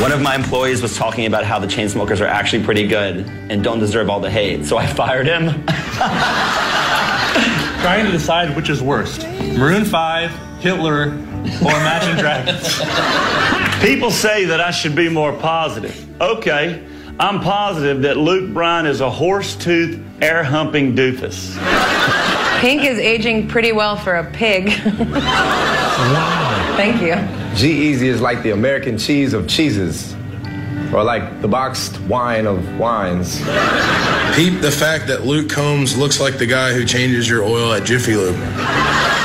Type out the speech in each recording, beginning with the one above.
One of my employees was talking about how the chain smokers are actually pretty good and don't deserve all the hate, so I fired him. Trying to decide which is worst Maroon 5, Hitler, or Imagine Dragons. People say that I should be more positive. Okay, I'm positive that Luke Bryan is a horse tooth, air humping doofus. Pink is aging pretty well for a pig. Wow. Thank you. G-Eazy is like the American cheese of cheeses, or like the boxed wine of wines. Peep the fact that Luke Combs looks like the guy who changes your oil at Jiffy Lube.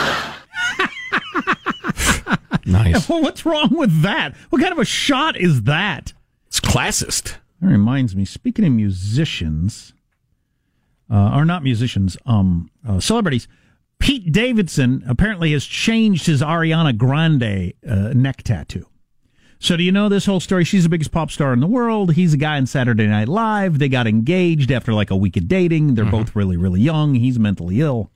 Nice. What's wrong with that? What kind of a shot is that? It's classist. That reminds me. Speaking of musicians, uh, or not musicians, um, uh, celebrities. Pete Davidson apparently has changed his Ariana Grande uh, neck tattoo. So do you know this whole story? She's the biggest pop star in the world. He's a guy in Saturday Night Live. They got engaged after like a week of dating. They're both really, really young. He's mentally ill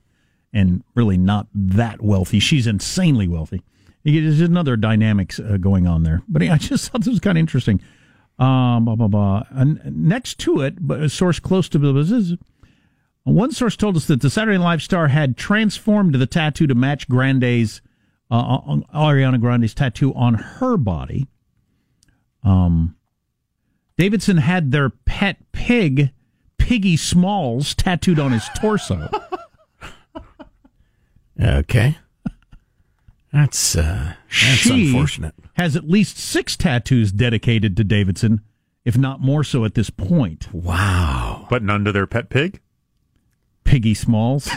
and really not that wealthy. She's insanely wealthy. There's another dynamics uh, going on there. But I just thought this was kind of interesting. Um, blah, blah, blah. And next to it, but a source close to the business, one source told us that the Saturday Night Live star had transformed the tattoo to match Grande's, uh, Ariana Grande's tattoo on her body. Um, Davidson had their pet pig, Piggy Smalls, tattooed on his torso. Okay. That's uh that's she unfortunate. has at least six tattoos dedicated to Davidson, if not more so at this point. Wow. But none to their pet pig? Piggy Smalls.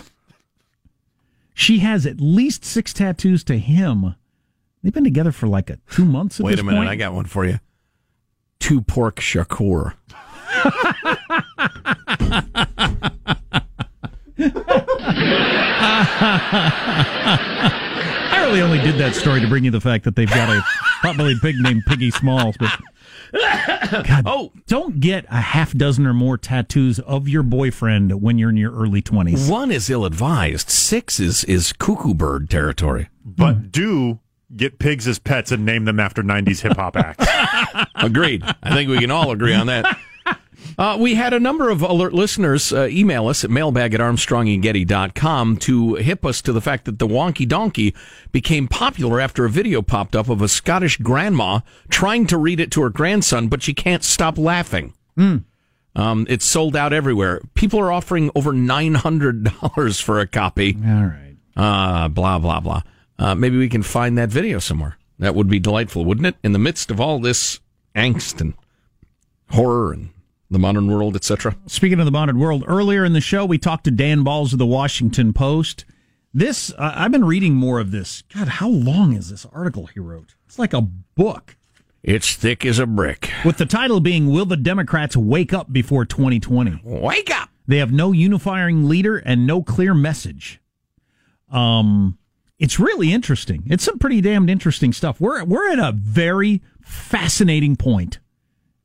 she has at least six tattoos to him. They've been together for like a two months at Wait this a minute, point. I got one for you. Two pork shakur. I really only did that story to bring you the fact that they've got a potbellied pig named Piggy Smalls, but God, oh, don't get a half dozen or more tattoos of your boyfriend when you're in your early twenties. One is ill advised. Six is is cuckoo bird territory. But do get pigs as pets and name them after 90s hip hop acts. Agreed. I think we can all agree on that. Uh, we had a number of alert listeners uh, email us at mailbag at armstrongandgetty.com to hip us to the fact that the wonky donkey became popular after a video popped up of a Scottish grandma trying to read it to her grandson, but she can't stop laughing. Mm. Um, it's sold out everywhere. People are offering over $900 for a copy. All right. Uh, blah, blah, blah. Uh, maybe we can find that video somewhere. That would be delightful, wouldn't it? In the midst of all this angst and horror and the modern world, etc. Speaking of the modern world, earlier in the show we talked to Dan Balz of the Washington Post. This uh, I've been reading more of this. God, how long is this article he wrote? It's like a book. It's thick as a brick. With the title being "Will the Democrats Wake Up Before 2020?" Wake up! They have no unifying leader and no clear message. Um, it's really interesting. It's some pretty damned interesting stuff. We're we're at a very fascinating point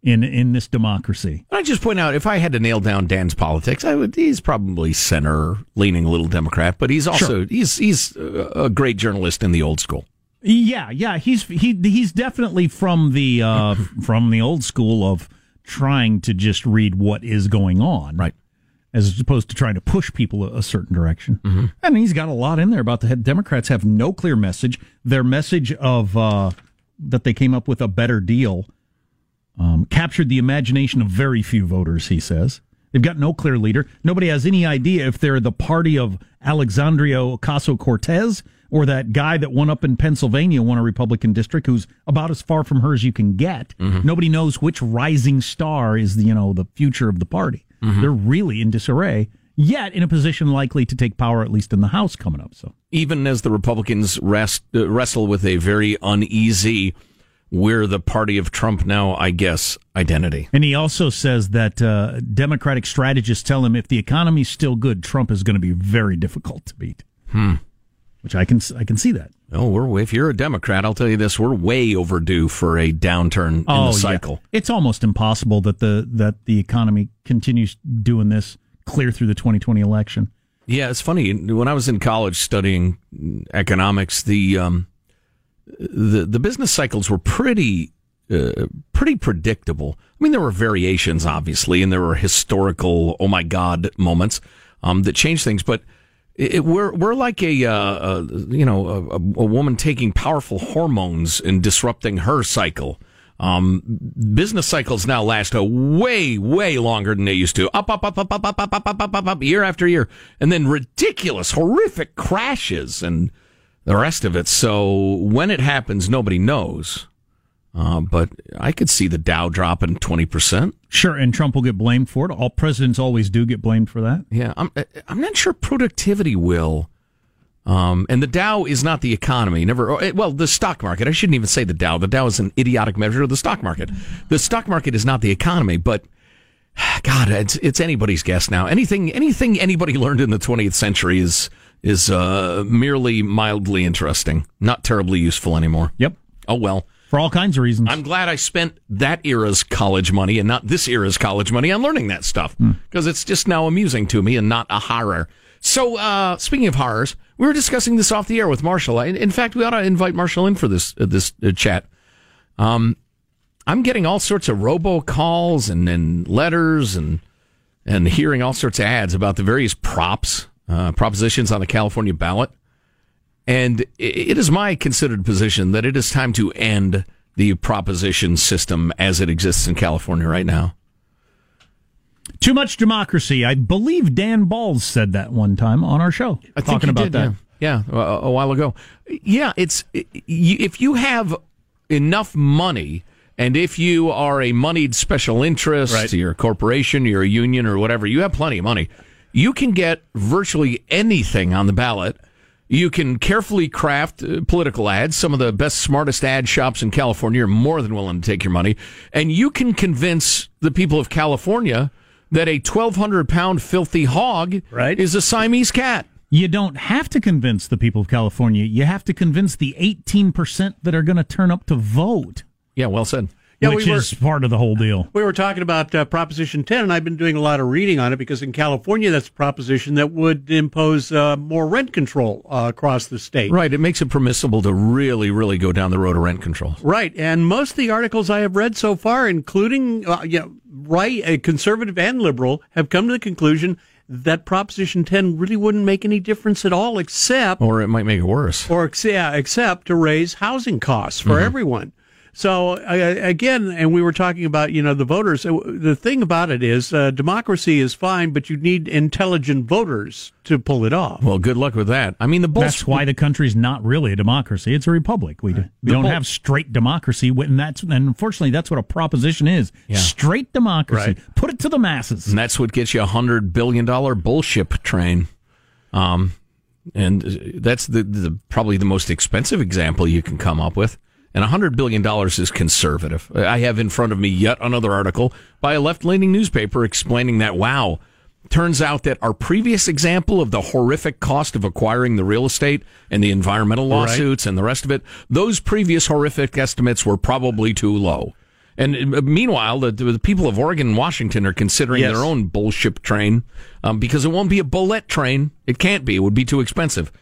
in in this democracy. I just point out if I had to nail down Dan's politics, I would. He's probably center leaning, a little Democrat, but he's also Sure. he's he's a great journalist in the old school. Yeah, yeah, he's he he's definitely from the uh, from the old school of trying to just read what is going on, right? As opposed to trying to push people a, a certain direction. And he's got a lot in there about the Democrats have no clear message. Their message of uh, that they came up with a better deal um, captured the imagination of very few voters. He says they've got no clear leader. Nobody has any idea if they're the party of Alexandria Ocasio Cortez or that guy that won up in Pennsylvania, won a Republican district, who's about as far from her as you can get. Nobody knows which rising star is the you know the future of the party. Mhm. They're really in disarray. Yet in a position likely to take power, at least in the House coming up. So Even as the Republicans rest, uh, wrestle with a very uneasy, we're the party of Trump now, I guess, identity. And he also says that uh, Democratic strategists tell him if the economy's still good, Trump is going to be very difficult to beat. Hmm. Which I can I can see that. Oh, we're if you're a Democrat, I'll tell you this: we're way overdue for a downturn in Oh, the yeah. cycle. It's almost impossible that the that the economy continues doing this clear through the 2020 election. Yeah, it's funny. When I was in college studying economics, the um, the the business cycles were pretty uh, pretty predictable. I mean, there were variations, obviously, and there were historical oh my god moments um, that changed things, but. It, we're we're like a, uh, uh you know a, a woman taking powerful hormones and disrupting her cycle. Um, business cycles now last a way way longer than they used to. Up up up up up up up up up up up, up year after year, and then ridiculous, horrific crashes and the rest of it. So when it happens, nobody knows. Uh, but I could see the Dow dropping twenty percent. Sure, and Trump will get blamed for it. All presidents always do get blamed for that. Yeah, I'm I'm not sure productivity will. Um, and the Dow is not the economy. Never. eh, Well, the stock market. I shouldn't even say the Dow. The Dow is an idiotic measure of the stock market. The stock market is not the economy, but God, it's it's anybody's guess now. Anything anything anybody learned in the 20th century is is uh, merely mildly interesting, not terribly useful anymore. Yep. Oh well. For all kinds of reasons. I'm glad I spent that era's college money and not this era's college money on learning that stuff because it's just now amusing to me and not a horror. So, uh, speaking of horrors, we were discussing this off the air with Marshall. In, in fact, we ought to invite Marshall in for this uh, this uh, chat. Um, I'm getting all sorts of robocalls and, and letters and and hearing all sorts of ads about the various props, uh, propositions on the California ballot. And it is my considered position that it is time to end the proposition system as it exists in California right now. Too much democracy. I believe Dan Balz said that one time on our show, I think talking about did, that. Yeah, yeah a, a while ago. Yeah, it's if you have enough money, and if you are a moneyed special interest, Right. you're a corporation, you're a union, or whatever, you have plenty of money. You can get virtually anything on the ballot. You can carefully craft uh, political ads. Some of the best, smartest ad shops in California are more than willing to take your money. And you can convince the people of California that a 1,200 pound filthy hog Right. is a Siamese cat. You don't have to convince the people of California. You have to convince the 18% that are going to turn up to vote. Yeah, well said. Yeah, which we were- is part of the whole deal. We were talking about uh, Proposition 10, and I've been doing a lot of reading on it because in California, that's a proposition that would impose uh, more rent control uh, across the state. Right. It makes it permissible to really, really go down the road of rent control. Right, and most of the articles I have read so far, including uh, you know, right, uh, conservative and liberal, have come to the conclusion that Proposition 10 really wouldn't make any difference at all, except Or it might make it worse. or yeah, except to raise housing costs for Mhm. everyone. So uh, again, and we were talking about you know the voters. Uh, The thing about it is, uh, democracy is fine, but you need intelligent voters to pull it off. Well, good luck with that. I mean, the That's why the country's not really a democracy. It's a republic. We, we don't bull- have straight democracy. And that's and unfortunately, that's what a proposition is. Yeah. Straight democracy. Right. Put it to the masses. And that's what gets you a hundred billion dollar bullshit train. Um, and that's the, the probably the most expensive example you can come up with. And a hundred billion dollars is conservative. I have in front of me yet another article by a left leaning newspaper explaining that wow, turns out that our previous example of the horrific cost of acquiring the real estate and the environmental Right. lawsuits and the rest of it, those previous horrific estimates were probably too low. And uh, meanwhile, the, the people of Oregon and Washington are considering Yes. their own bullshit train um, because it won't be a bullet train. It can't be. It would be too expensive.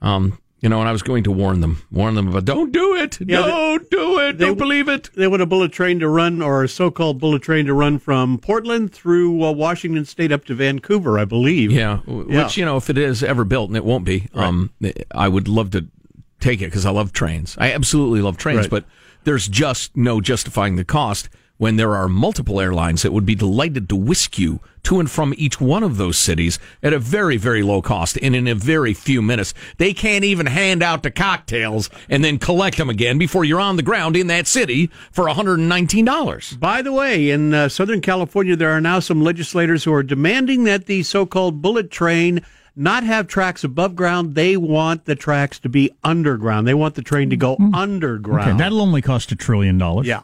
Um, you know, and I was going to warn them, warn them about don't do it, Yeah, don't do it, don't believe it. They want a bullet train to run, or a so-called bullet train to run from Portland through uh, Washington State up to Vancouver, I believe. Yeah, Yeah. which you know, if it is ever built, and it won't be, um, I would love to take it because I love trains. I absolutely love trains, Right. but there's just no justifying the cost when there are multiple airlines that would be delighted to whisk you to and from each one of those cities at a very, very low cost and in a very few minutes. They can't even hand out the cocktails and then collect them again before you're on the ground in that city for $119. By the way, in uh, Southern California, there are now some legislators who are demanding that the so-called bullet train not have tracks above ground. They want the tracks to be underground. They want the train to go underground. Okay, that'll only cost a trillion dollars. Yeah.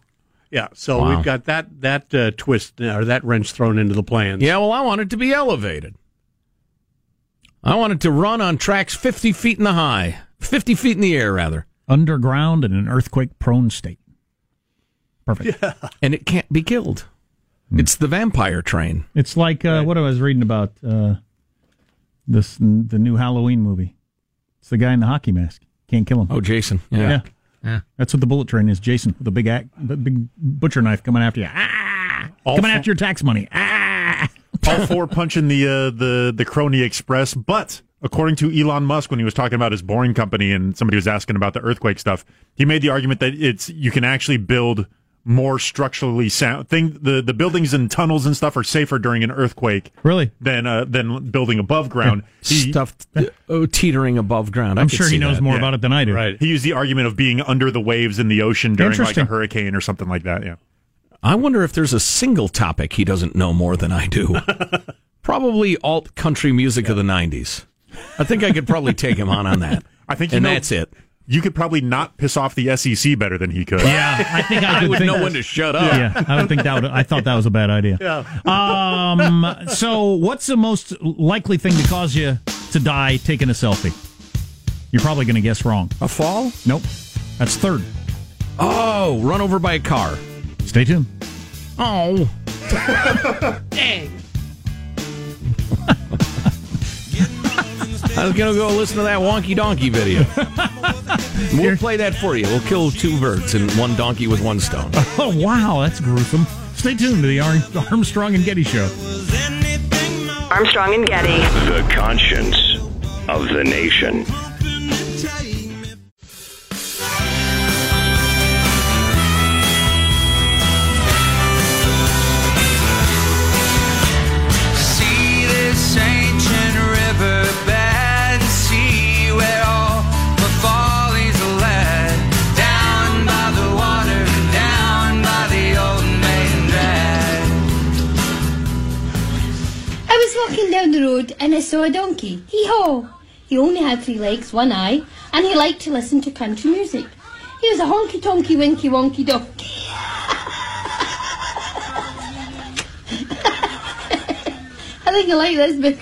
Yeah, so Wow. we've got that that uh, twist uh, or that wrench thrown into the plans. Yeah, well, I want it to be elevated. I want it to run on tracks 50 feet in the high, 50 feet in the air, rather. Underground in an earthquake prone state. Perfect. And it can't be killed. It's the vampire train. It's like uh, what I was reading about uh, this the new Halloween movie. It's the guy in the hockey mask. Can't kill him. Oh, Jason. Yeah. Yeah. That's what the bullet train is. Jason with a big act, the big butcher knife coming after you. Ah! All coming after your tax money. Ah! all four punching the uh, the the crony express. But according to Elon Musk, when he was talking about his boring company and somebody was asking about the earthquake stuff, he made the argument that it's you can actually build more structurally sound thing. The the buildings and tunnels and stuff are safer during an earthquake. Really? Than uh, than building above ground. He- Stuff oh, teetering above ground. I I'm could sure he knows that. more Yeah. about it than I do. Right. He used the argument of being under the waves in the ocean during like a hurricane or something like that. Yeah. I wonder if there's a single topic he doesn't know more than I do. probably alt country music of the 90s. I think I could probably take him on on that. I think you and know- that's it. You could probably not piss off the SEC better than he could. Yeah, I think I, I could would think know when to shut up. Yeah, I would think that would. I thought that was a bad idea. Yeah. Um. So, what's the most likely thing to cause you to die taking a selfie? You're probably going to guess wrong. A fall? Nope. That's third. Oh, run over by a car. Stay tuned. Oh. I was going to go listen to that wonky donkey video. we'll play that for you. We'll kill two birds and one donkey with one stone. Oh wow, that's gruesome. Stay tuned to the Armstrong and Getty Show. Armstrong and Getty. The conscience of the nation. And I saw a donkey. Hee haw! He only had three legs, one eye, and he liked to listen to country music. He was a honky tonky winky wonky donkey. I think I like this book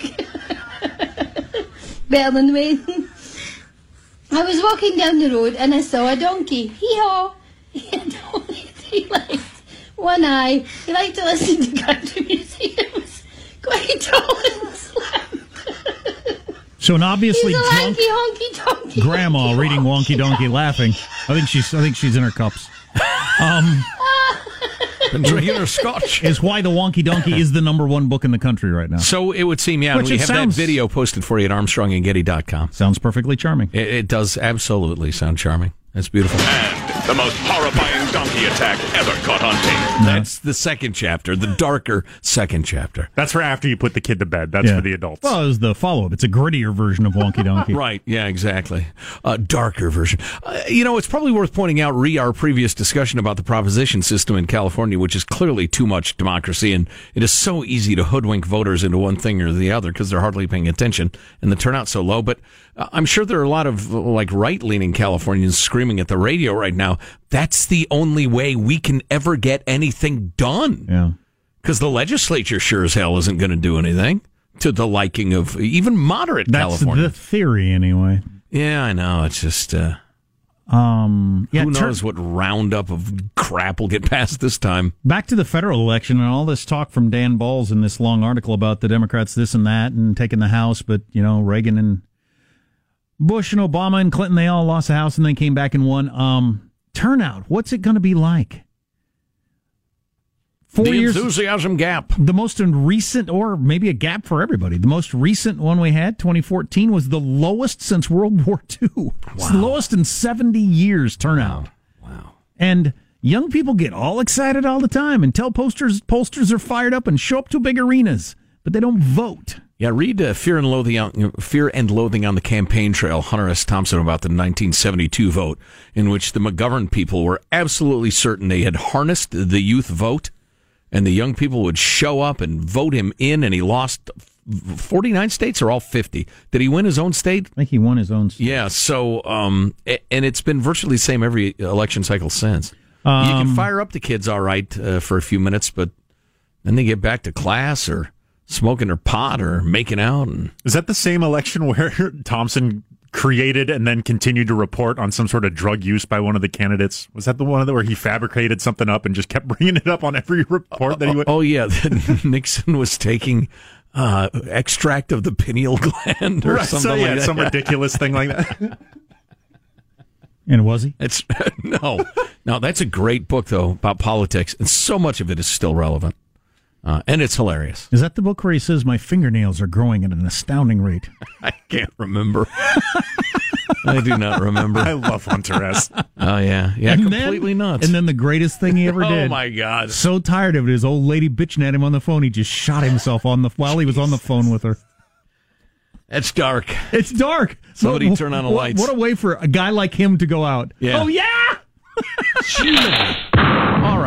better than Wayne. I was walking down the road and I saw a donkey. Hee haw! He had only three legs, one eye. He liked to listen to country music. It was quite tall and slim. So an obviously He's a drunk lanky honky donkey. grandma reading Wonky Donkey laughing. I think she's I think she's in her cups. Um Been drinking her scotch. is why the Wonky Donkey is the number one book in the country right now. So it would seem, yeah. Which we have sounds- that video posted for you at ArmstrongandGetty.com. Sounds perfectly charming. It, it does absolutely sound charming. That's beautiful. And The most horrifying donkey attack ever caught on tape. That's the second chapter, the darker second chapter. That's for after you put the kid to bed. That's Yeah. for the adults. Well, it was the follow up. It's a grittier version of Wonky Donkey. Right. Yeah, exactly. A darker version. Uh, you know, it's probably worth pointing out, re our previous discussion about the proposition system in California, which is clearly too much democracy. And it is so easy to hoodwink voters into one thing or the other because they're hardly paying attention and the turnout's so low. But uh, I'm sure there are a lot of like right leaning Californians screaming at the radio right now. That's the only way we can ever get anything done. Yeah. Because the legislature sure as hell isn't going to do anything to the liking of even moderate That's California. the theory anyway. Yeah, I know. It's just uh, Um yeah, who tur- knows what roundup of crap will get passed this time. Back to the federal election and all this talk from Dan Balz in this long article about the Democrats this and that and taking the House, but you know Reagan and Bush and Obama and Clinton they all lost the House and then came back and won. Um, turnout, what's it going to be like? Four the years, enthusiasm gap. the most recent, or maybe a gap for everybody. The most recent one we had, 2014, was the lowest since World War II. It's the lowest in 70 years turnout. Wow. And young people get all excited all the time and tell posters pollsters are fired up and show up to big arenas, but they don't vote. Yeah, read uh, Fear and Loathing on Fear and Loathing on the Campaign Trail, Hunter S. Thompson about the 1972 vote, in which the McGovern people were absolutely certain they had harnessed the youth vote, and the young people would show up and vote him in, and he lost 49 states or all 50. Did he win his own state? I think he won his own. State. Yeah. So, um, and it's been virtually the same every election cycle since. you can Um, fire up the kids all right uh, for a few minutes, but then they get back to class or smoking her pot or making out and. Is that the same election where Thompson created and then continued to report on some sort of drug use by one of the candidates? Was that the one where he fabricated something up and just kept bringing it up on every report that he went? Oh yeah, that Nixon was taking uh, extract of the pineal gland or Right, something so, yeah, like that. some ridiculous thing like that. And was he? It's no, no. That's a great book though about politics, and so much of it is still relevant, uh, and it's hilarious. Is that the book where he says my fingernails are growing at an astounding rate? I can't remember. I do not remember. I love Hunter S. Oh yeah, yeah, And completely then, nuts. And then the greatest thing he ever did. Oh, my God. So tired of it, his old lady bitching at him on the phone. He just shot himself on the while he was on the phone with her. It's dark. It's dark. Somebody What- turn on the what- lights. What a way for a guy like him to go out. Yeah. Oh yeah.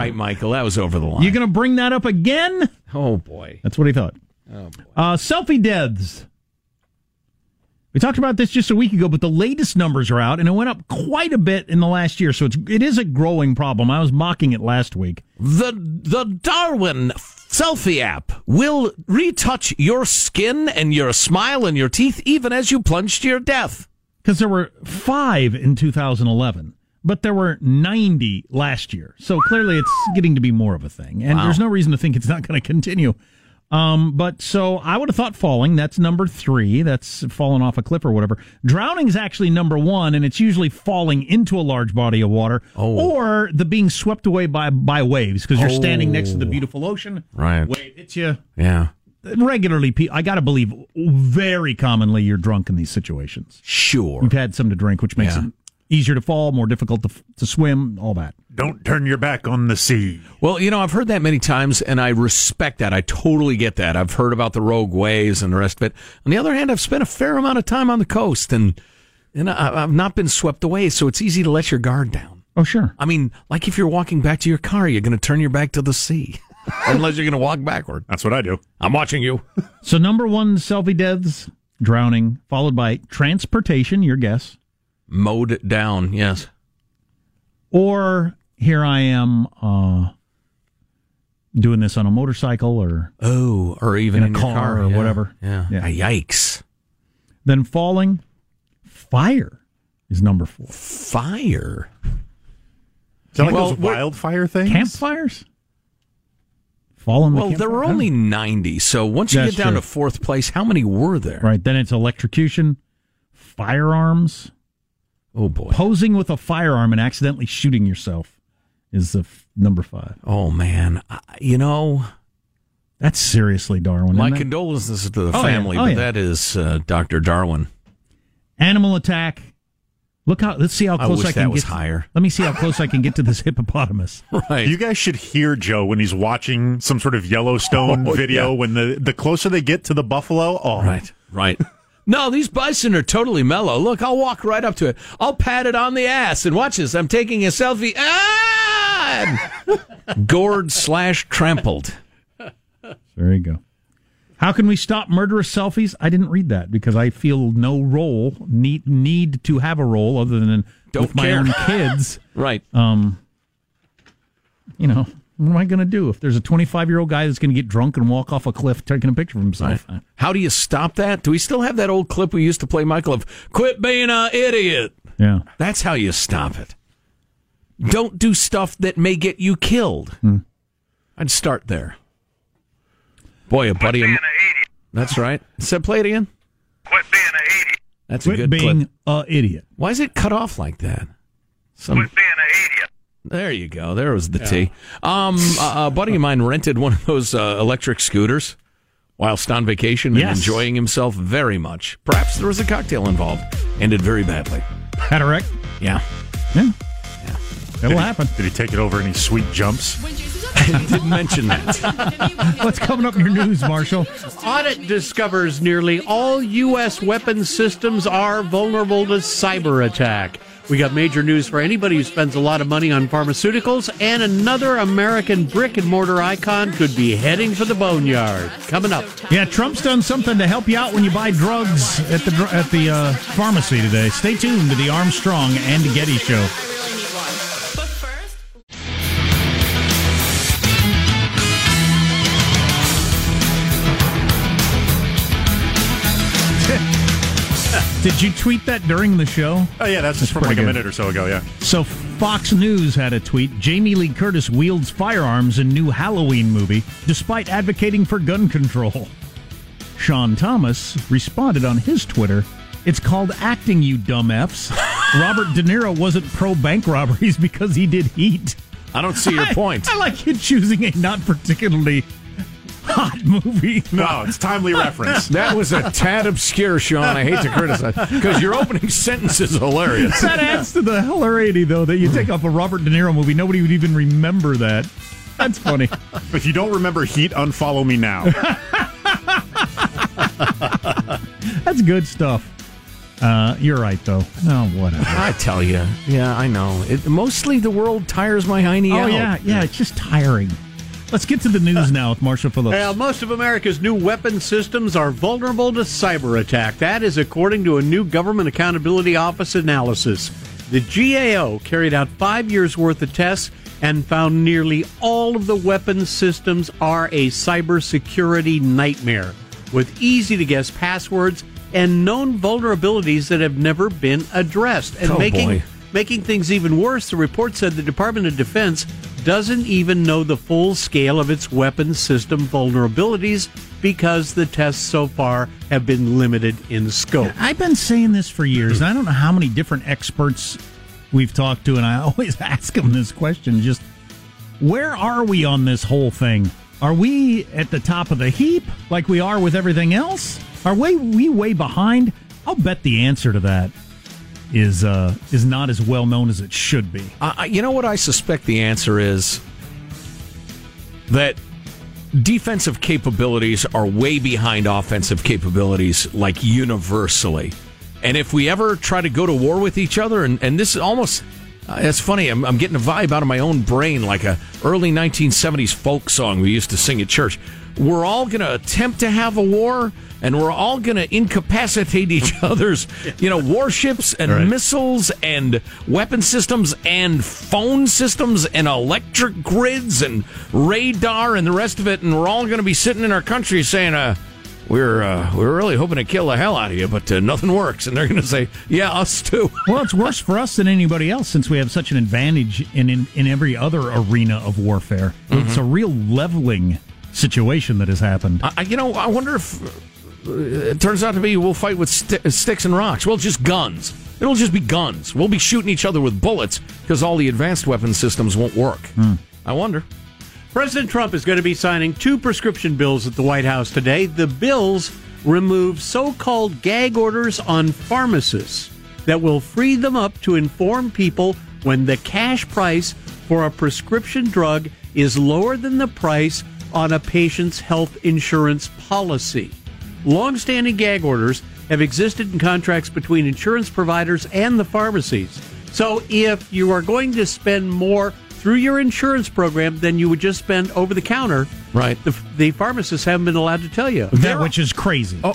Right, Michael, that was over the line. You're gonna bring that up again? oh boy. That's what he thought. Oh boy. Uh, selfie deaths. We talked about this just a week ago, but the latest numbers are out, and it went up quite a bit in the last year. So it's it is a growing problem. I was mocking it last week. The the Darwin selfie app will retouch your skin and your smile and your teeth even as you plunge to your death. because there were five in 2011, but there were 90 last year. So clearly, it's getting to be more of a thing, and Wow. there's no reason to think it's not going to continue. Um, but so I would have thought falling. That's number three. That's falling off a cliff or whatever. Drowning is actually number one, and it's usually falling into a large body of water, or the being swept away by by waves because you're standing next to the beautiful ocean. Right. Wave hits you Yeah. regularly. I got to believe, very commonly, you're drunk in these situations. Sure. You've had some to drink, which makes Yeah. it easier to fall, more difficult to, to swim, all that. Don't turn your back on the sea. Well, you know, I've heard that many times, and I respect that. I totally get that. I've heard about the rogue waves and the rest of it. On the other hand, I've spent a fair amount of time on the coast, and and I, I've not been swept away, so it's easy to let your guard down. Oh, sure. I mean, like if you're walking back to your car, you're going to turn your back to the sea, unless you're going to walk backward. That's what I do. I'm watching you. So, number one, selfie deaths, drowning, followed by transportation, your guess. Mowed it down, yes. Or here I am, uh, doing this on a motorcycle or oh, or even in, in a your car, car, or yeah. whatever. Yeah. Yikes. Then falling, fire is number four. Fire. Is that like Well, those wildfire things? Campfires? Falling. the Well, there were only 90, so once you That's get down true. to fourth place, how many were there? Right. Then it's electrocution, firearms. Oh, boy. Posing with a firearm and accidentally shooting yourself is the f- number five. Oh, man. I- You know, That's seriously Darwin. my condolences to the Oh, yeah. family, Oh, but yeah. that is uh, Dr. Darwin. Animal attack. Look how. Let's see how I close wish I, can that was get. higher. Let me see how close I can get to this hippopotamus. Right. You guys should hear Joe when he's watching some sort of Yellowstone Oh, video. yeah. When the the closer they get to the buffalo, oh, Right, right. No, these bison are totally mellow. Look, I'll walk right up to it. I'll pat it on the ass and watch this. I'm taking a selfie. Ah! Gored slash trampled. There you go. How can we stop murderous selfies? I didn't read that because I feel no role need need to have a role other than Don't with my own kids. Right. Um, you know, what am I going to do if there's a 25 year old guy that's going to get drunk and walk off a cliff taking a picture of himself? How do you stop that? Do we still have that old clip we used to play, Michael, of quit being an idiot? Yeah. That's how you stop it. Don't do stuff that may get you killed. Hmm. I'd start there. Boy, a buddy of That's right. Said, play it again. Quit being an idiot. That's Quit a good being clip. a idiot. Why is it cut off like that? Some, Quit being an idiot. There you go. There was the T. Um, a, a buddy of mine rented one of those uh, electric scooters whilst on vacation and Yes. enjoying himself very much. Perhaps there was a cocktail involved. Ended very badly. Had a wreck? Yeah. Yeah. Did It'll he- happen. Did he take it over any sweet jumps? I didn't mention that. What's coming up in your news, Marshall? Audit discovers nearly all U.S. weapons systems are vulnerable to cyber attack. We got major news for anybody who spends a lot of money on pharmaceuticals, and another American brick and mortar icon could be heading for the boneyard. Coming up. Yeah, Trump's done something to help you out when you buy drugs at the at the uh, pharmacy today. Stay tuned to the Armstrong and Getty Show. Did you tweet that during the show? Oh yeah, that's just from like pretty a minute or so ago. Yeah. So Fox News had a tweet. Jamie Lee Curtis wields firearms in new Halloween movie despite advocating for gun control. Sean Thomas responded on his Twitter, "It's called acting, you dumb f's." Robert De Niro wasn't pro bank robberies because he did Heat. I don't see your I- point. I, like you choosing a not particularly hot movie. No, it's timely reference. That was a tad obscure, Sean. I hate to criticize because your opening sentence is hilarious. That adds to the hilarity, though, that you take off a Robert De Niro movie. Nobody would even remember that. That's funny. If you don't remember Heat, unfollow me now. That's good stuff. Uh, you're right, though. Oh, whatever. I tell you, yeah, I know. It, mostly the world tires my hiney Oh, out. yeah, yeah. It's just tiring. Let's get to the news now with Marshall Phillips. Well, most of America's new weapon systems are vulnerable to cyber attack. That is according to a new Government Accountability Office analysis. The GAO carried out five years worth of tests and found nearly all of the weapon systems are a cybersecurity nightmare with easy to guess passwords and known vulnerabilities that have never been addressed. And Oh, making boy. Making things even worse, the report said the Department of Defense doesn't even know the full scale of its weapons system vulnerabilities because the tests so far have been limited in scope. I've been saying this for years, and I don't know how many different experts we've talked to, and I always ask them this question just where are we on this whole thing? Are we at the top of the heap like we are with everything else? Are we, we way behind? I'll bet the answer to that is uh, is not as well known as it should be. Uh, you know what I suspect the answer is? That defensive capabilities are way behind offensive capabilities, like universally. And if we ever try to go to war with each other, and, and this is almost. Uh, it's funny. I'm, I'm getting a vibe out of my own brain, like a early 1970s folk song we used to sing at church. we're all going to attempt to have a war and we're all going to incapacitate each other's, you know, warships and Right. missiles and weapon systems and phone systems and electric grids and radar and the rest of it. And we're all going to be sitting in our country saying, uh, we're uh, we're really hoping to kill the hell out of you, but uh, nothing works. And they're going to say, "Yeah, us too." Well, it's worse for us than anybody else since we have such an advantage in in, in every other arena of warfare. It's a real leveling situation that has happened. I, you know, I wonder if it turns out to be we'll fight with sti sticks and rocks. Well, just guns. It'll just be guns. We'll be shooting each other with bullets because all the advanced weapon systems won't work. Hmm. I wonder. President Trump is going to be signing two prescription bills at the White House today. The bills remove so called gag orders on pharmacists that will free them up to inform people when the cash price for a prescription drug is lower than the price on a patient's health insurance policy. Long-standing gag orders have existed in contracts between insurance providers and the pharmacies. So if you are going to spend more through your insurance program than you would just spend over the counter, right? The, the pharmacists haven't been allowed to tell you that which is crazy. Oh,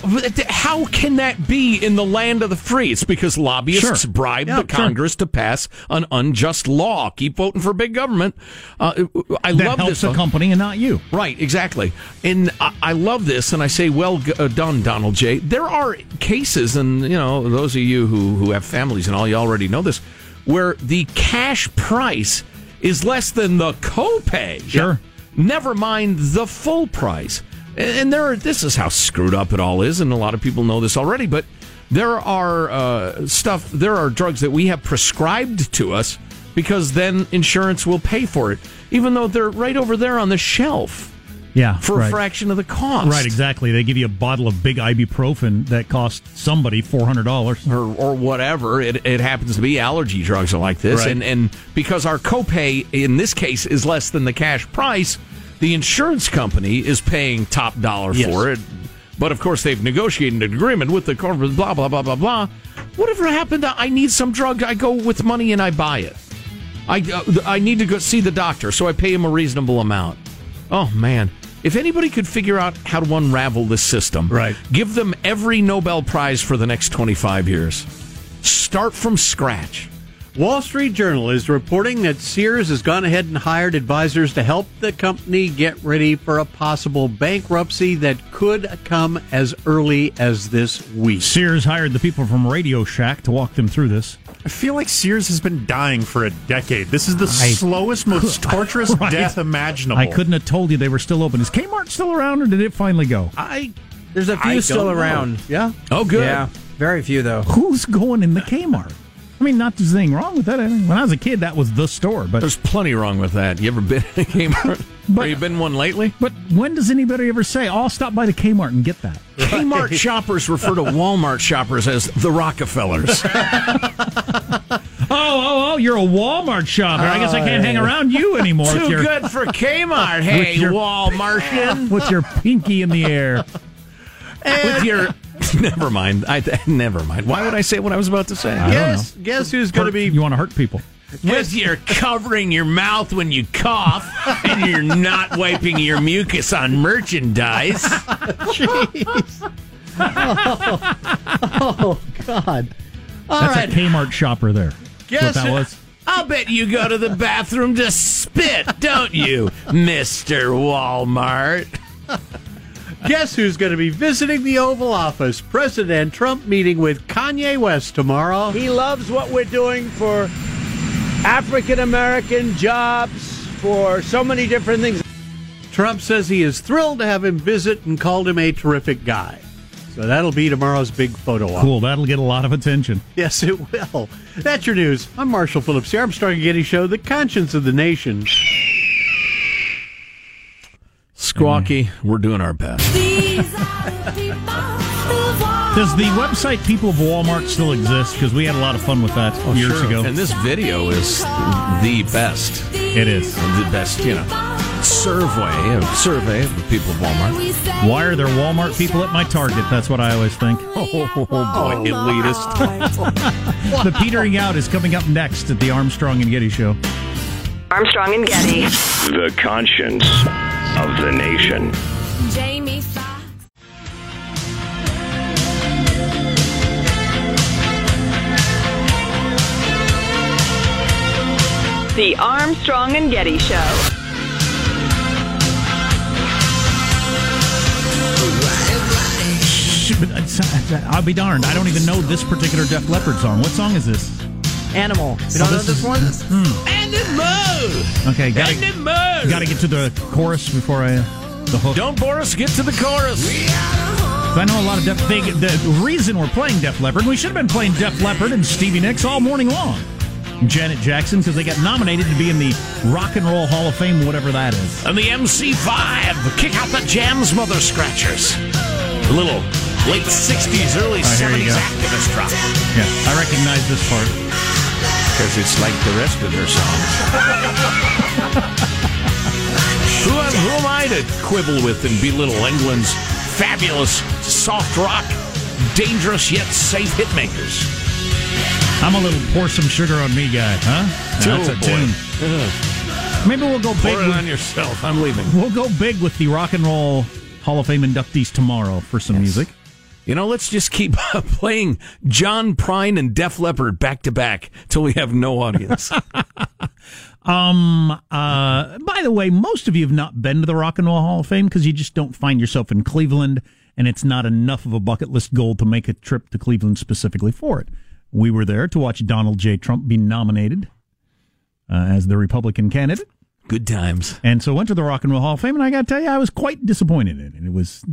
how can that be in the land of the free? It's because lobbyists Sure. bribe Yeah, the sure. Congress to pass an unjust law. Keep voting for big government. Uh, I That love helps this. the company and not you. Right, exactly. And I, I love this, and I say, well uh, done, Donald J. There are cases, and you know, those of you who, who have families and all, you already know this, where the cash price is less than the copay. Sure. Never mind the full price. And there, are, this is how screwed up it all is, and a lot of people know this already. But there are uh, stuff, there are drugs that we have prescribed to us because then insurance will pay for it, even though they're right over there on the shelf Yeah, for right. a fraction of the cost. Right, exactly. They give you a bottle of big ibuprofen that costs somebody four hundred dollars, or or whatever. It, it happens to be allergy drugs are like this, Right. and and because our copay in this case is less than the cash price, the insurance company is paying top dollar Yes. for it. But of course, they've negotiated an agreement with the corporate. Blah blah blah blah blah. Whatever happened to I need some drug, I go with money and I buy it. I uh, I need to go see the doctor, so I pay him a reasonable amount. Oh man. If anybody could figure out how to unravel this system, right. give them every Nobel Prize for the next 25 years. Start from scratch. Wall Street Journal is reporting that Sears has gone ahead and hired advisors to help the company get ready for a possible bankruptcy that could come as early as this week. Sears hired the people from Radio Shack to walk them through this. I feel like Sears has been dying for a decade. This is the I- slowest, most torturous Right. death imaginable. I couldn't have told you they were still open. Is Kmart still around, or did it finally go? I There's a few I still don't know. around. Yeah. Oh, good. Yeah, very few though. Who's going in the Kmart? I mean, not there's anything wrong with that. I mean, when I was a kid, that was the store. But There's plenty wrong with that. You ever been to Kmart? Have you been one lately? But when does anybody ever say, "Oh, I'll stop by the Kmart and get that"? Kmart shoppers refer to Walmart shoppers as the Rockefellers. Oh, oh, oh! You're a Walmart shopper. I guess I can't hang oh, around you anymore. Too good for Kmart. Hey, with your- Walmartian. with your pinky in the air. with your. Never mind. I never mind. Why would I say what I was about to say? I Guess, guess who's going to be. You want to hurt people? With your covering your mouth when you cough and you're not wiping your mucus on merchandise. Jeez. Oh, oh, God. All That's right. a Kmart shopper there. Guess what that was. I'll bet you go to the bathroom to spit, don't you, Mr. Walmart? Guess who's going to be visiting the Oval Office? President Trump meeting with Kanye West tomorrow. He loves what we're doing for African American jobs, for so many different things. Trump says he is thrilled to have him visit and called him a terrific guy. So that'll be tomorrow's big photo op. Cool. That'll get a lot of attention. Yes, it will. That's your news. I'm Marshall Phillips, here. I'm starting a Getty Show, the conscience of the nation. Squawky, mm-hmm. we're doing our best. Does the website People of Walmart still exist? Because we had a lot of fun with that oh, years Sure. ago. And this video is the best. It is. The best, you know, survey, a survey of the people of Walmart. Why are there Walmart people at my Target? That's what I always think. Oh, boy, oh, elitist. the petering out is coming up next at the Armstrong and Getty Show. Armstrong and Getty. The conscience of the nation. Jamie Foxx. The Armstrong and Getty Show. Shh, but uh, uh, I'll be darned. I don't even know this particular Def Leppard song. What song is this? Animal. You don't know this is- one? Hmm. Animal. Okay, got Animal. Got to get to the chorus before I the hook. Don't bore us. get to the chorus. I know a lot of Def. They, the reason we're playing Def Leppard, we should have been playing Def Leppard and Stevie Nicks all morning long. Janet Jackson because they got nominated to be in the Rock and Roll Hall of Fame, whatever that is. And the MC5, kick out the jams, mother scratchers. A little late 60s, early Oh, 70s activist rock. Yeah, I recognize this part. Because it's like the rest of their songs. who, am, who am I to quibble with and belittle England's fabulous soft rock, dangerous yet safe hit makers? I'm a little pour some sugar on me guy, huh? That's Oh, a boy. tune. Maybe we'll go big. Pour it with- on yourself. I'm leaving. We'll go big with the Rock and Roll Hall of Fame inductees tomorrow for some music. You know, let's just keep playing John Prine and Def Leppard back to back till we have no audience. Um. Uh. By the way, most of you have not been to the Rock and Roll Hall of Fame because you just don't find yourself in Cleveland, and it's not enough of a bucket list goal to make a trip to Cleveland specifically for it. We were there to watch Donald J. Trump be nominated uh, as the Republican candidate. Good times. And so went to the Rock and Roll Hall of Fame, and I got to tell you, I was quite disappointed in it. It was.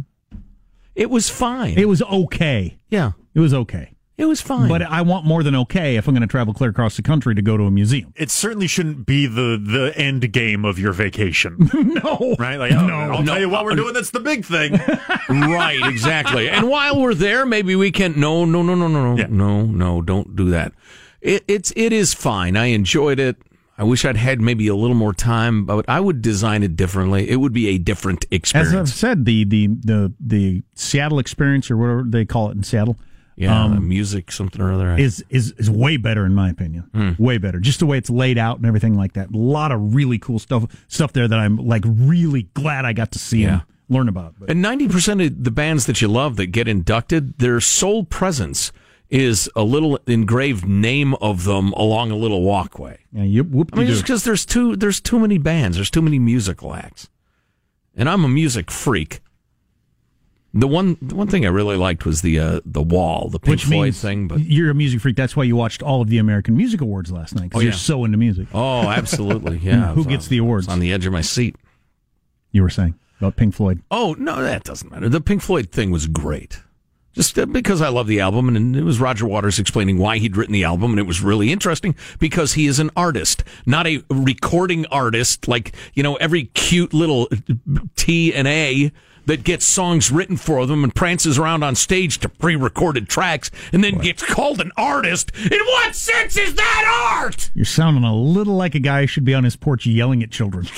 It was fine. It was okay. Yeah. It was okay. It was fine. But I want more than okay if I'm going to travel clear across the country to go to a museum. It certainly shouldn't be the the end game of your vacation, no. right? Like, oh, No. I'll No. tell you what we're uh, doing. That's the big thing. right, exactly. And while we're there, maybe we can. No, no, no, no, no, no, no, no. Don't do that. It, it's it is fine. I enjoyed it. I wish I'd had maybe a little more time, but I would design it differently. It would be a different experience. As I've said, the, the the the Seattle experience or whatever they call it in Seattle, yeah, um, music, something or other. is is is way better in my opinion. Hmm. Way better, just the way it's laid out and everything like that. A lot of really cool stuff stuff there that I'm like really glad I got to see Yeah. and learn about. But And ninety percent of the bands that you love that get inducted, their sole presence is a little engraved name of them along a little walkway. yeah, you whoop I mean, just because there's too there's too many bands, there's too many musical acts, and I'm a music freak. The one the one thing I really liked was the uh, the wall, the Pink which Floyd means thing. But you're a music freak. That's why you watched all of the American Music Awards last night because Oh, you're so into music. oh, absolutely, yeah. Who gets the awards? On the edge of my seat. You were saying about Pink Floyd. Oh no, that doesn't matter. The Pink Floyd thing was great. Just uh, because I love the album, and it was Roger Waters explaining why he'd written the album, and it was really interesting because he is an artist, not a recording artist like you know every cute little T and A that gets songs written for them and prances around on stage to pre-recorded tracks, and then gets called an artist. In what sense is that art? You're sounding a little like a guy who should be on his porch yelling at children.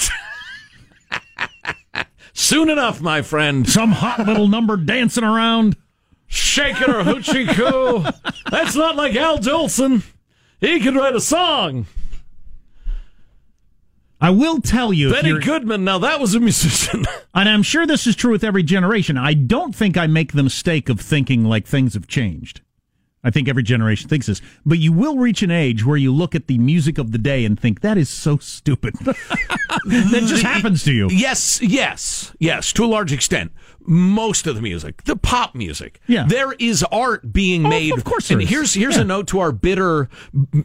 Soon enough, my friend. Some hot little number dancing around. Shake it or hoochie coo. That's not like Al Jolson. He could write a song. I will tell you, Benny Goodman. Now that was a musician. and I'm sure this is true with every generation. I don't think I make the mistake of thinking like things have changed. I think every generation thinks this, but you will reach an age where you look at the music of the day and think that is so stupid. that just happens to you. Yes, yes, yes. To a large extent, most of the music, the pop music, Yeah. there is art being oh, made. of course and there is. here's here's Yeah. a note to our bitter,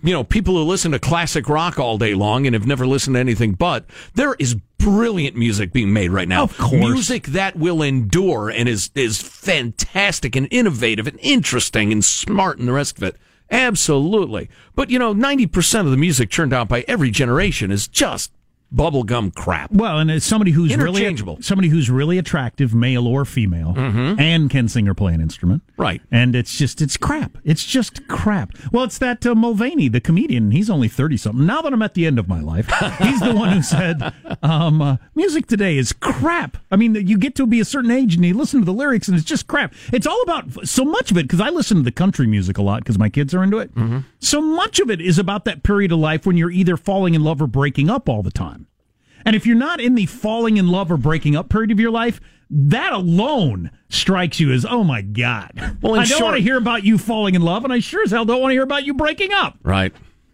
you know, people who listen to classic rock all day long and have never listened to anything but. There is brilliant music being made right now. Of course. music that will endure and is is fantastic and innovative and interesting and smart and the rest of it. Absolutely. But you know, 90% of the music churned out by every generation is just bubblegum crap. Well, and as somebody who's really somebody who's really attractive, male or female, and can sing or play an instrument, Right. And it's just it's crap. It's just crap. Well, it's that uh, Mulaney, the comedian. He's only thirty something. Now that I'm at the end of my life, he's the one who said, um, uh, "Music today is crap." I mean, you get to be a certain age and you listen to the lyrics, and it's just crap. It's all about so much of it because I listen to the country music a lot because my kids are into it. So much of it is about that period of life when you're either falling in love or breaking up all the time. And if you're not in the falling in love or breaking up period of your life, that alone strikes you as, oh my God. Well, I don't short- want to hear about you falling in love, and I sure as hell don't want to hear about you breaking up. Right.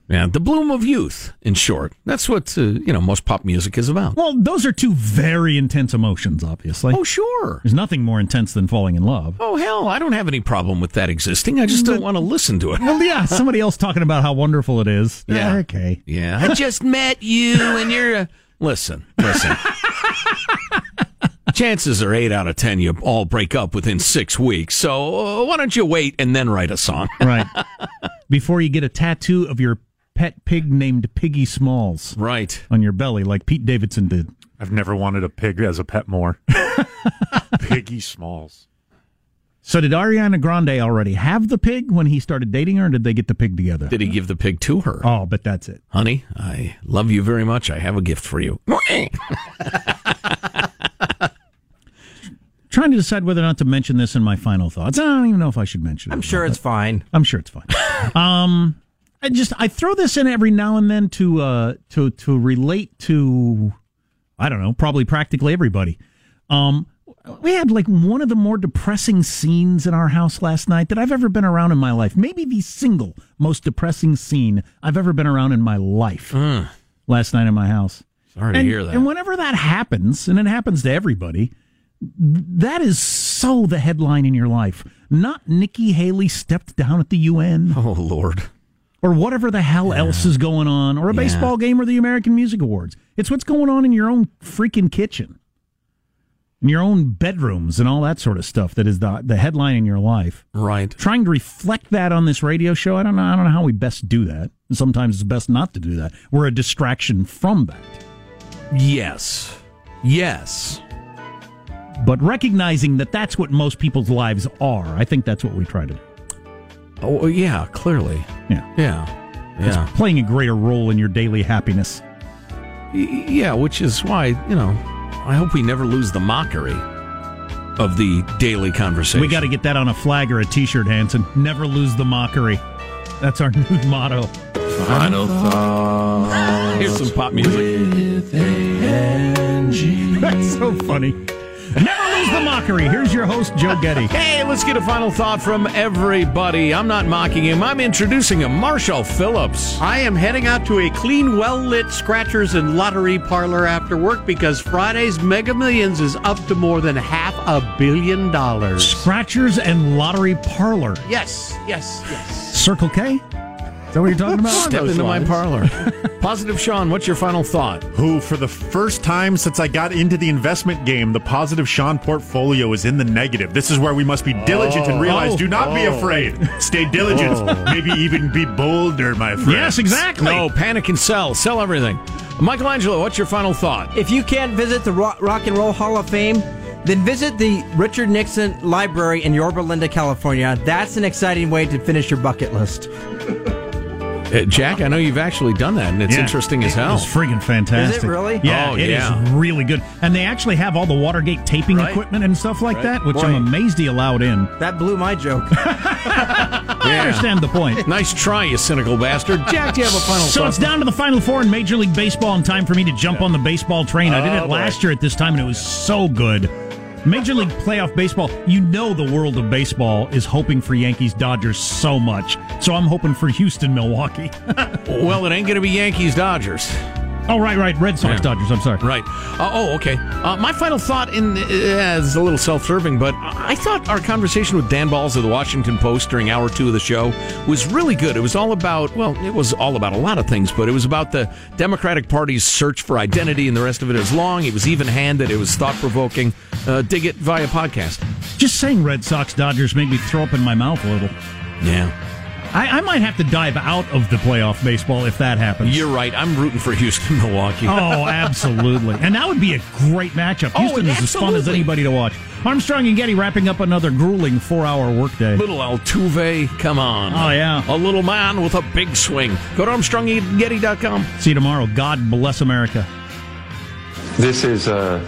Yeah, the bloom of youth, in short. That's what, uh, you know, most pop music is about. Well, those are two very intense emotions, obviously. Oh, sure. There's nothing more intense than falling in love. Oh, hell, I don't have any problem with that existing. I just don't want to listen to it. Well, yeah, somebody else talking about how wonderful it is. Yeah. okay. Yeah, I just met you and you're a... Listen, listen. Chances are eight out of ten you all break up within six weeks. So uh, why don't you wait and then write a song? Right. Before you get a tattoo of your pet pig named Piggy Smalls. Right. On your belly, like Pete Davidson did. I've never wanted a pig as a pet more. Piggy Smalls. So did Ariana Grande already have the pig when he started dating her, or did they get the pig together? Did he give the pig to her? Oh, but that's it. Honey, I love you very much. I have a gift for you. Trying to decide whether or not to mention this in my final thoughts. I don't even know if I should mention it. I'm sure it's fine. I'm sure it's fine. um, I just I throw this in every now and then to uh to to relate to I don't know probably practically everybody. Um, we had like one of the more depressing scenes in our house last night that I've ever been around in my life. Maybe the single most depressing scene I've ever been around in my life. Hmm. Last night in my house. Sorry to hear that. And whenever that happens, and it happens to everybody, that is so the headline in your life. Not Nikki Haley stepped down at the UN. Oh, Lord. Or whatever the hell else is going on, or a Yeah. baseball game or the American Music Awards. It's what's going on in your own freaking kitchen, in your own bedrooms, and all that sort of stuff that is the, the headline in your life. Right. Trying to reflect that on this radio show, I don't know. I don't know how we best do that. Sometimes it's best not to do that. We're a distraction from that. Yes. Yes. But recognizing that that's what most people's lives are, I think that's what we try to do. Oh, oh yeah, clearly. Yeah. Yeah. It's Yeah. playing a greater role in your daily happiness. Y- Yeah, which is why, you know, I hope we never lose the mockery of the daily conversation. We got to get that on a flag or a T-shirt, Hanson. Never lose the mockery. That's our new motto. Final thought. Here's some pop music. That's so funny. Never the mockery. Here's your host, Joe Getty. Hey, let's get a final thought from everybody. I'm not mocking him. I'm introducing him, Marshall Phillips. I am heading out to a clean, well lit scratchers and lottery parlor after work because Friday's Mega Millions is up to more than half a billion dollars. Scratchers and Lottery Parlor. Yes, yes, yes. Circle K? Is that what you're talking about? Step into my parlor. Positive Sean, what's your final thought? Who, for the first time since I got into the investment game, the positive Sean portfolio is in the negative. This is where we must be diligent and oh. realize Oh. do not be Oh. afraid. Stay diligent. Oh. Maybe even be bolder, my friend. Yes, exactly. No, panic and sell. Sell everything. Michelangelo, what's your final thought? If you can't visit the Rock, Rock and Roll Hall of Fame, then visit the Richard Nixon Library in Yorba Linda, California. That's an exciting way to finish your bucket list. Uh, Jack, I know you've actually done that, and it's Yeah. interesting as hell. It's friggin' fantastic. Is it really? Yeah, Oh, it is yeah. really good. And they actually have all the Watergate taping Right. equipment and stuff like Right. that, which Right. I'm amazed he allowed in. That blew my joke. I understand the point. Nice try, you cynical bastard. Jack, do you have a final So thought? it's down to the final four in Major League Baseball and time for me to jump on the baseball train. I did it boy. last year at this time and it was so good. Major League Playoff Baseball, you know the world of baseball is hoping for Yankees Dodgers so much. So I'm hoping for Houston Milwaukee. well, it ain't going to be Yankees Dodgers. Oh, right, right. Red Sox Yeah. Dodgers, I'm sorry. Right. Uh, oh, okay. Uh, my final thought in uh, is a little self-serving, but I thought our conversation with Dan Balz of the Washington Post during hour two of the show was really good. It was all about well, it was all about a lot of things, but it was about the Democratic Party's search for identity, and the rest of it is long. It was even-handed. It was thought-provoking. Uh, dig it via podcast. Just saying Red Sox Dodgers made me throw up in my mouth a little. Yeah. I, I might have to dive out of the playoff baseball if that happens. You're right. I'm rooting for Houston, Milwaukee. Oh, absolutely. And that would be a great matchup. Oh, Houston is as fun as anybody to watch. Armstrong and Getty wrapping up another grueling four hour workday. Little Altuve, come on. Oh, yeah. A little man with a big swing. Go to ArmstrongandGetty.com. See you tomorrow. God bless America. This is a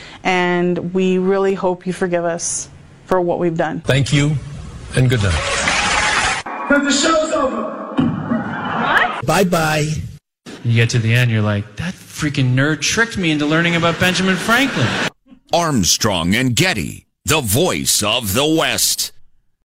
and we really hope you forgive us for what we've done. Thank you, and good night. Because the show's over. What? Bye bye. You get to the end, you're like, that freaking nerd tricked me into learning about Benjamin Franklin. Armstrong and Getty, the voice of the West.